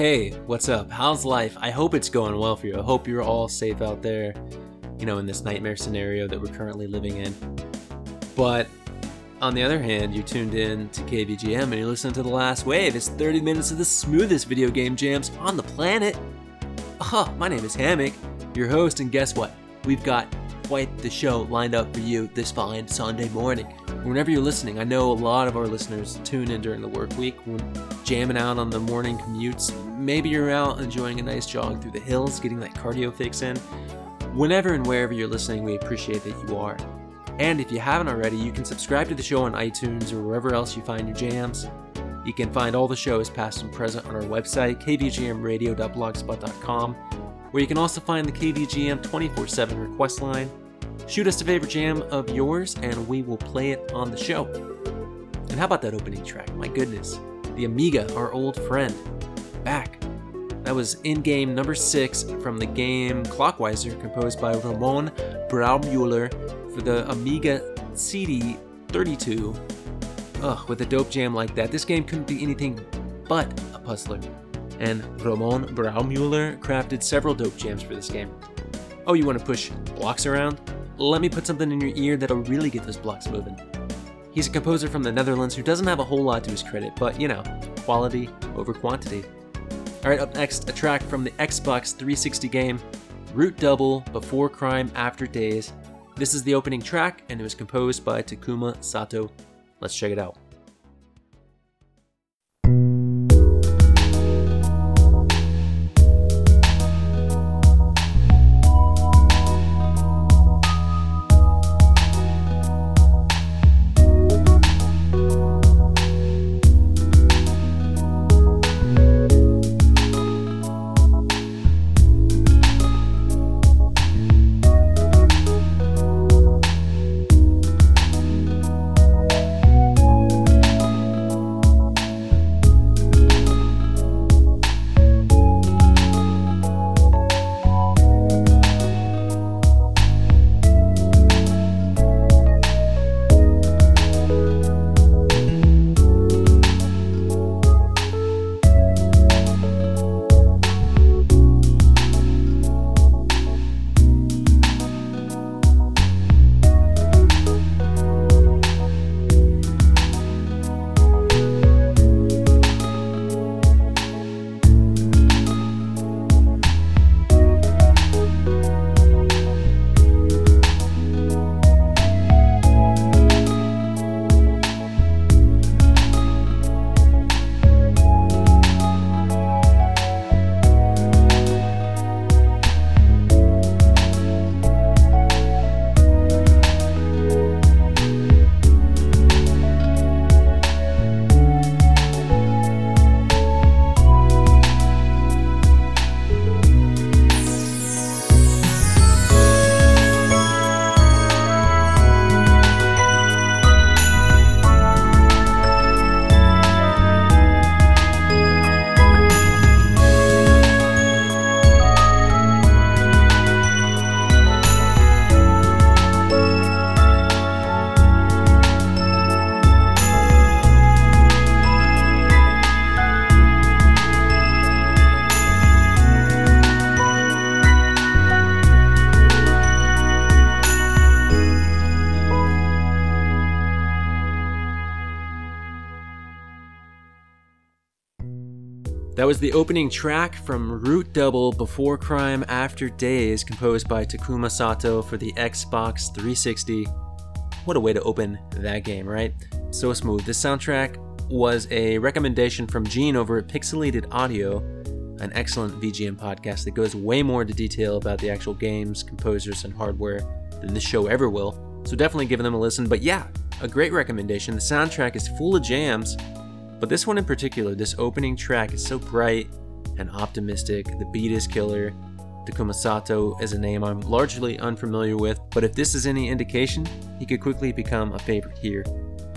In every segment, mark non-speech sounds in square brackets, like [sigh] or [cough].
Hey, what's up? How's life? I hope it's going well for you. I hope you're all safe out there, you know, in this nightmare scenario that we're currently living in. But on the other hand, you tuned in to KVGM and you listened to The Last Wave. It's 30 minutes of the smoothest video game jams on the planet. Oh, my name is Hammock, your host, and guess what? We've got quite the show lined up for you this fine Sunday morning. Whenever you're listening, I know a lot of our listeners tune in during the work week when jamming out on the morning commutes. Maybe you're out enjoying a nice jog through the hills, getting that cardio fix in. Whenever and wherever you're listening, we appreciate that you are. And if you haven't already, you can subscribe to the show on iTunes or wherever else you find your jams. You can find all the shows past and present on our website, kvgmradio.blogspot.com, where you can also find the KVGM 24 7 request line. Shoot us a favorite jam of yours, and we will play it on the show. And how about that opening track? My goodness. The Amiga, our old friend, back. That was in game number six from the game Clockwiser, composed by Ramon Braumuller for the Amiga CD32. Ugh, with a dope jam like that, this game couldn't be anything but a puzzler. And Ramon Braumuller crafted several dope jams for this game. Oh, you want to push blocks around? Let me put something in your ear that'll really get those blocks moving. He's a composer from the Netherlands who doesn't have a whole lot to his credit, but you know, quality over quantity. Alright, up next, a track from the Xbox 360 game Root Double Before Crime After Days this is the opening track, and it was composed by Takuma Sato. Let's check it out. Was the opening track from Root Double Before Crime After Days, composed by Takuma Sato for the Xbox 360. What a way to open that game, right? So smooth. This soundtrack was a recommendation from Gene over at Pixelated Audio, an excellent VGM podcast that goes way more into detail about the actual games, composers, and hardware than this show ever will. So definitely give them a listen. But yeah, a great recommendation. The soundtrack is full of jams but this one in particular, this opening track is so bright and optimistic. The beat is killer. Takuma Sato is a name I'm largely unfamiliar with, but if this is any indication, he could quickly become a favorite here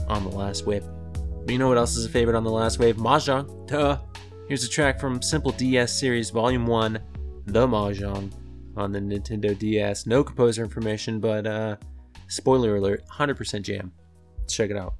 on The Last Wave. But you know what else is a favorite on The Last Wave? Mahjong. Duh. Here's a track from Simple DS Series Volume 1, The Mahjong, on the Nintendo DS. No composer information, but uh, spoiler alert, 100% jam. Let's check it out.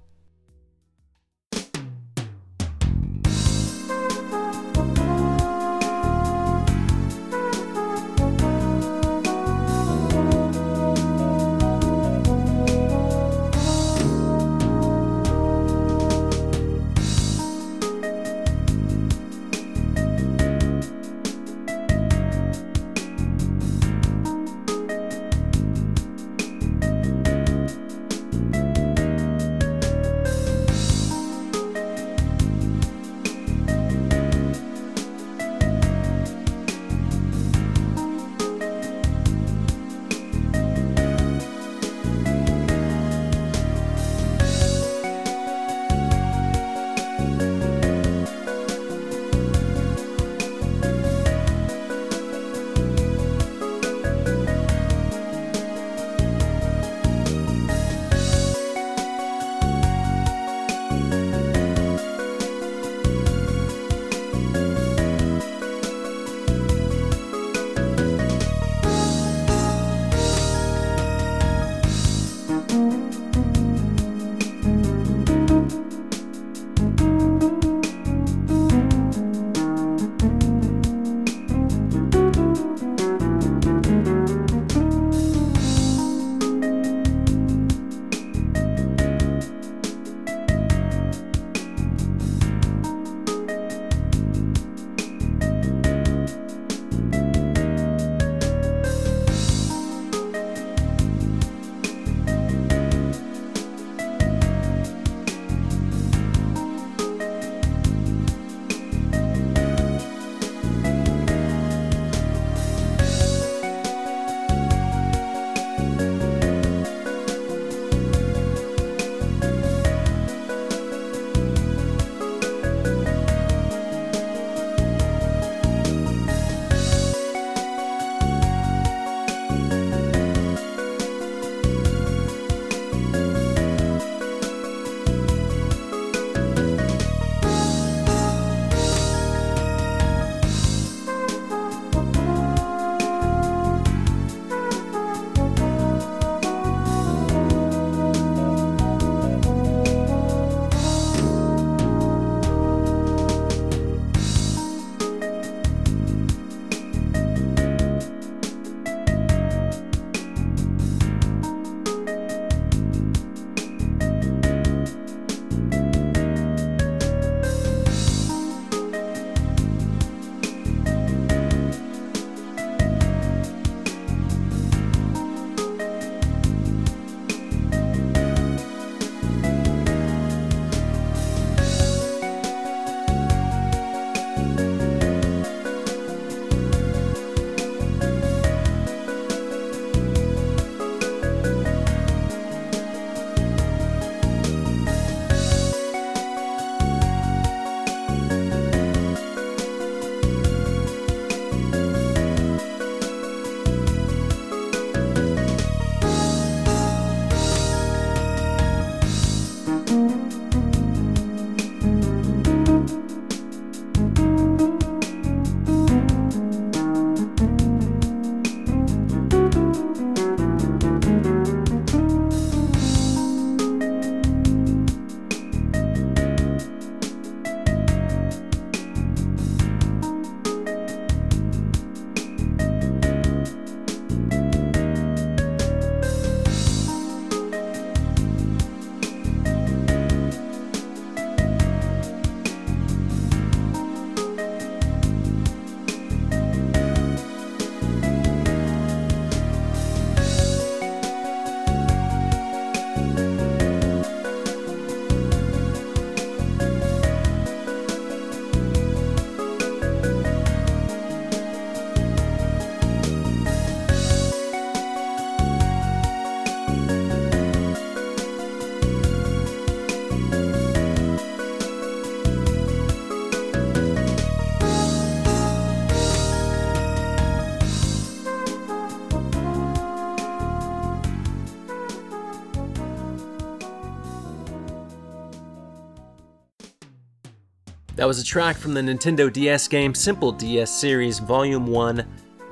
That was a track from the Nintendo DS game Simple DS Series Volume 1,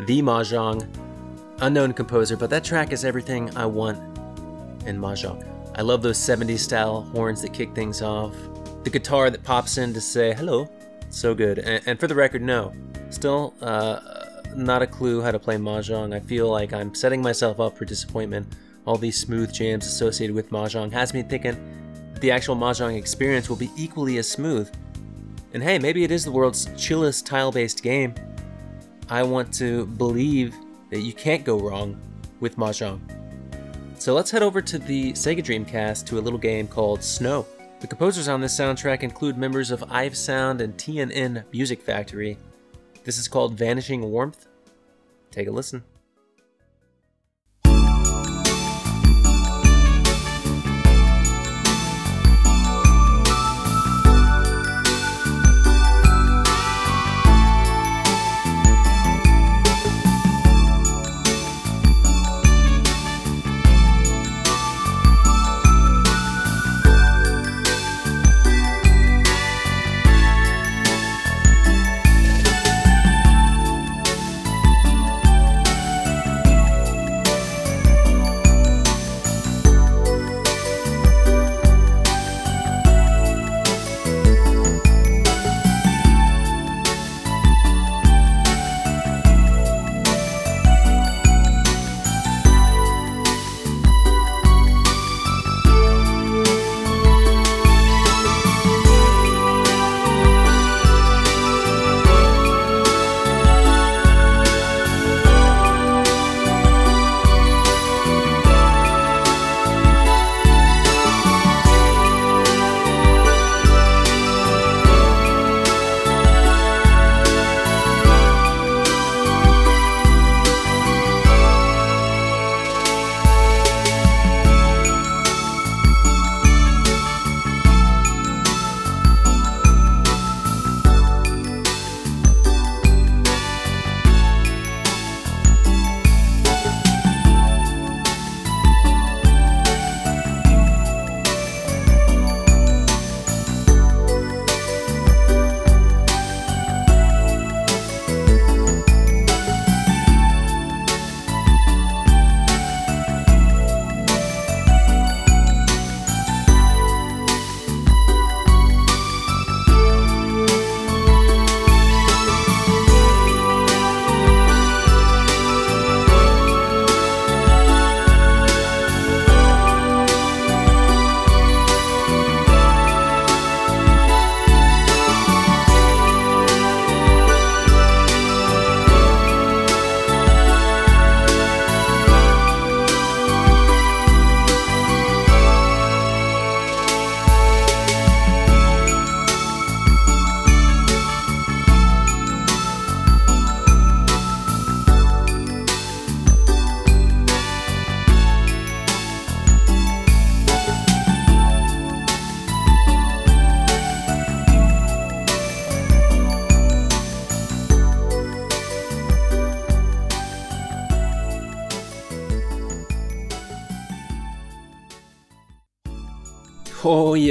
The Mahjong. Unknown composer, but that track is everything I want in Mahjong. I love those 70s style horns that kick things off, the guitar that pops in to say hello. So good. And, and for the record, no, still uh, not a clue how to play Mahjong. I feel like I'm setting myself up for disappointment. All these smooth jams associated with Mahjong has me thinking the actual Mahjong experience will be equally as smooth. And hey, maybe it is the world's chillest tile based game. I want to believe that you can't go wrong with Mahjong. So let's head over to the Sega Dreamcast to a little game called Snow. The composers on this soundtrack include members of Ive Sound and TNN Music Factory. This is called Vanishing Warmth. Take a listen.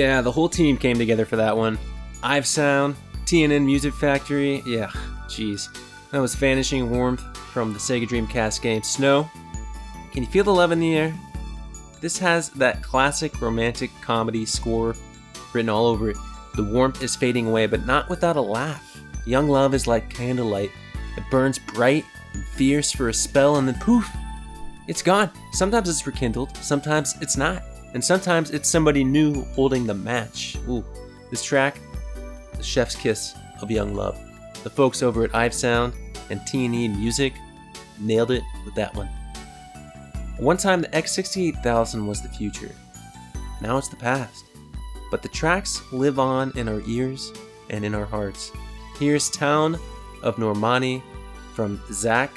Yeah, the whole team came together for that one. Ive Sound, TNN Music Factory, yeah, jeez. That was Vanishing Warmth from the Sega Dreamcast game Snow. Can you feel the love in the air? This has that classic romantic comedy score written all over it. The warmth is fading away, but not without a laugh. Young love is like candlelight. It burns bright and fierce for a spell, and then poof, it's gone. Sometimes it's rekindled, sometimes it's not and sometimes it's somebody new holding the match. Ooh, this track, the chef's kiss of young love. The folks over at Ive Sound and T&E Music nailed it with that one. One time the X68000 was the future. Now it's the past. But the tracks live on in our ears and in our hearts. Here's Town of Normanna from Zack,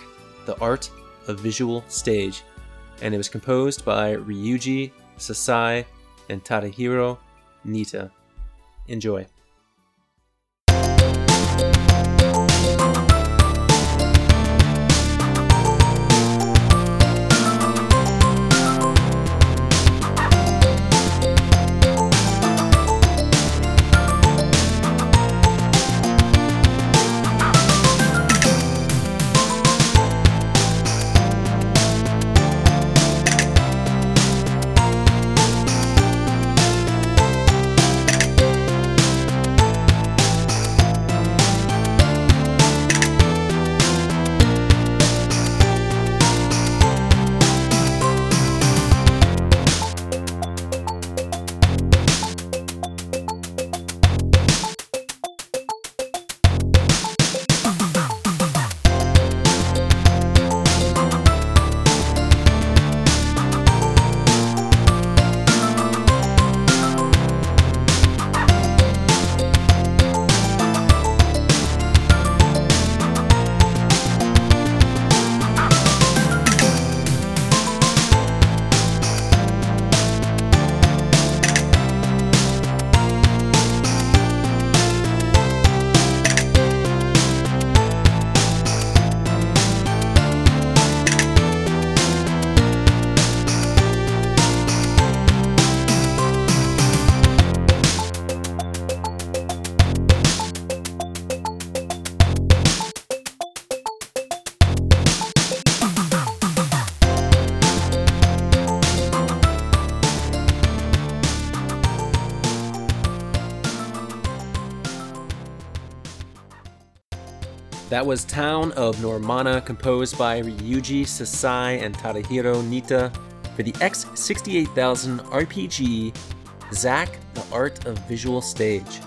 The Art of Visual Stage, and it was composed by Ryuji Sasai, and Tadahiro Nitta. Enjoy. That was Town of Normanna, composed by Ryuji Sasai and Tadahiro Nitta for the X68000 RPG Zack The Art of Visual Stage.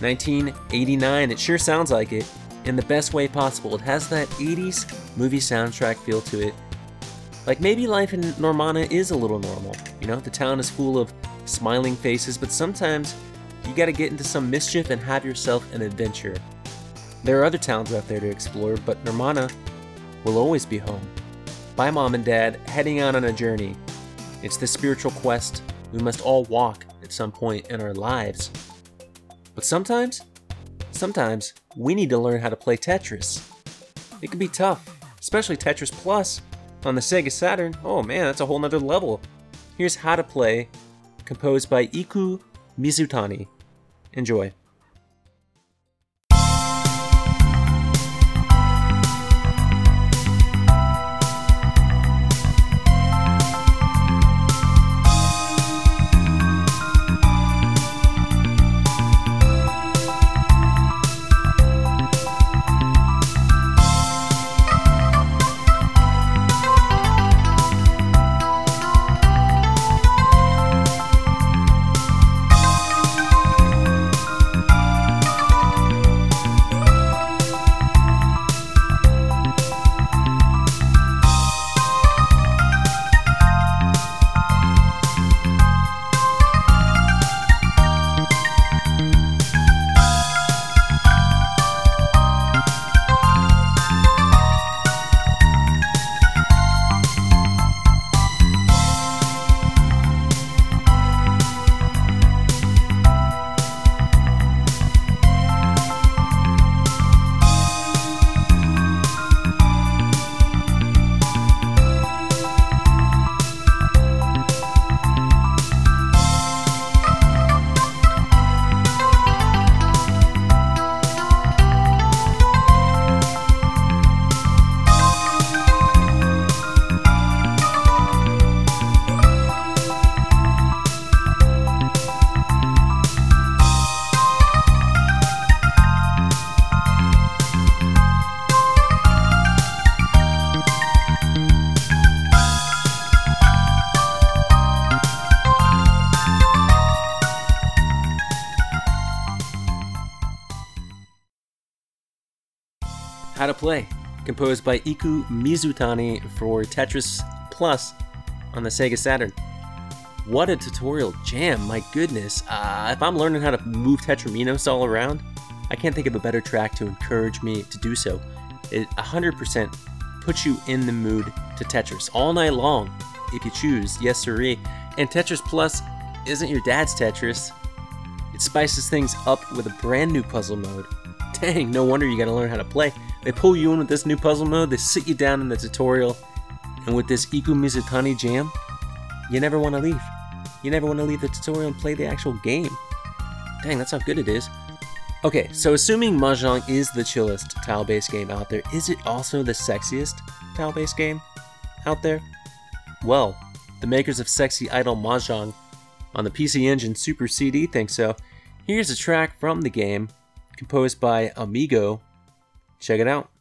1989, it sure sounds like it, in the best way possible. It has that 80s movie soundtrack feel to it. Like maybe life in Normanna is a little normal. You know, the town is full of smiling faces, but sometimes you gotta get into some mischief and have yourself an adventure. There are other towns out there to explore, but Normanna will always be home. Bye, mom and dad, heading out on a journey. It's the spiritual quest we must all walk at some point in our lives. But sometimes, sometimes we need to learn how to play Tetris. It can be tough, especially Tetris Plus on the Sega Saturn. Oh man, that's a whole nother level. Here's how to play, composed by Iku Mizutani. Enjoy. How to Play, composed by Iku Mizutani for Tetris Plus on the Sega Saturn. What a tutorial jam, my goodness. Uh, if I'm learning how to move Tetraminos all around, I can't think of a better track to encourage me to do so. It 100% puts you in the mood to Tetris all night long if you choose, yes siree. And Tetris Plus isn't your dad's Tetris. It spices things up with a brand new puzzle mode. Dang, no wonder you gotta learn how to play. They pull you in with this new puzzle mode, they sit you down in the tutorial, and with this Iku Mizutani jam, you never want to leave. You never want to leave the tutorial and play the actual game. Dang, that's how good it is. Okay, so assuming Mahjong is the chillest tile-based game out there, is it also the sexiest tile-based game out there? Well, the makers of Sexy Idol Mahjong on the PC Engine Super CD think so. Here's a track from the game, composed by Amigo Check it out.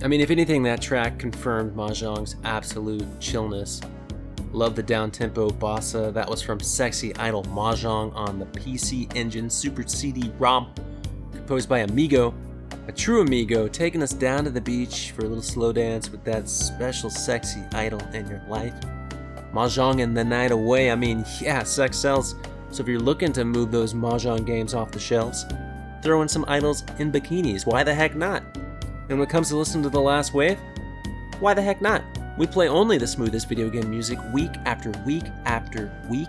I mean, if anything, that track confirmed Mahjong's absolute chillness. Love the down-tempo bossa. That was from Sexy Idol Mahjong on the PC Engine Super CD ROM, composed by Amigo. A true amigo taking us down to the beach for a little slow dance with that special sexy idol in your life. Mahjong and the night away, I mean, [laughs] yeah, sex sells. So if you're looking to move those Mahjong games off the shelves, throw in some idols in bikinis. Why the heck not? And when it comes to listening to The Last Wave, why the heck not? We play only the smoothest video game music week after week after week.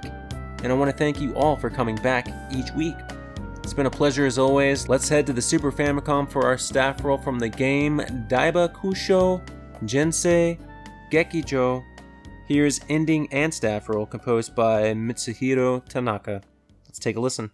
And I want to thank you all for coming back each week. It's been a pleasure as always. Let's head to the Super Famicom for our staff roll from the game Daiba Kusho Jinsei Gekijo Here's ending and staff roll composed by Mitsuhiro Tanaka. Let's take a listen.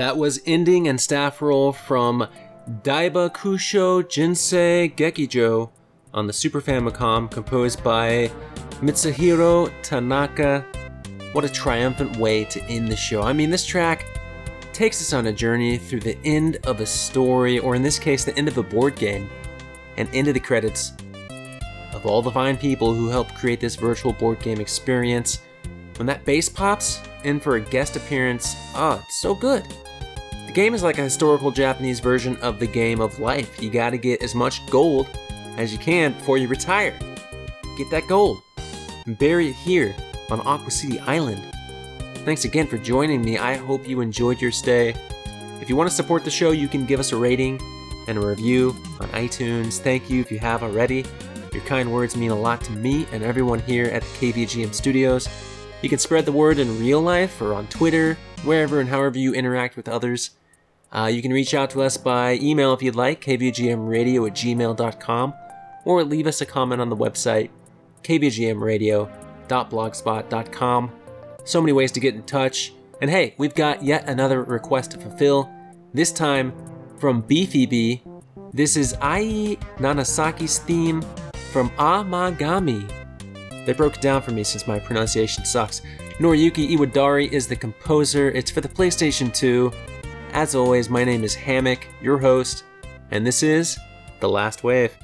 That was ending and staff roll from Daiba Kusho Jinsei Gekijo on the Super Famicom, composed by Mitsuhiro Tanaka. What a triumphant way to end the show. I mean, this track takes us on a journey through the end of a story, or in this case, the end of a board game, and into the credits of all the fine people who helped create this virtual board game experience. When that bass pops in for a guest appearance, oh, it's so good. The game is like a historical Japanese version of the game of life. You gotta get as much gold as you can before you retire. Get that gold and bury it here on Aqua City Island. Thanks again for joining me. I hope you enjoyed your stay. If you want to support the show, you can give us a rating and a review on iTunes. Thank you if you have already. Your kind words mean a lot to me and everyone here at the KVGM studios. You can spread the word in real life or on Twitter, wherever and however you interact with others. Uh, you can reach out to us by email if you'd like, kvgmradio at gmail.com, or leave us a comment on the website, kvgmradio.blogspot.com. So many ways to get in touch. And hey, we've got yet another request to fulfill, this time from Beefy B. This is Ai Nanasaki's theme from Amagami. They broke it down for me since my pronunciation sucks. Noriyuki Iwadare is the composer. It's for the PlayStation 2. As always, my name is Hammock, your host, and this is The Last Wave.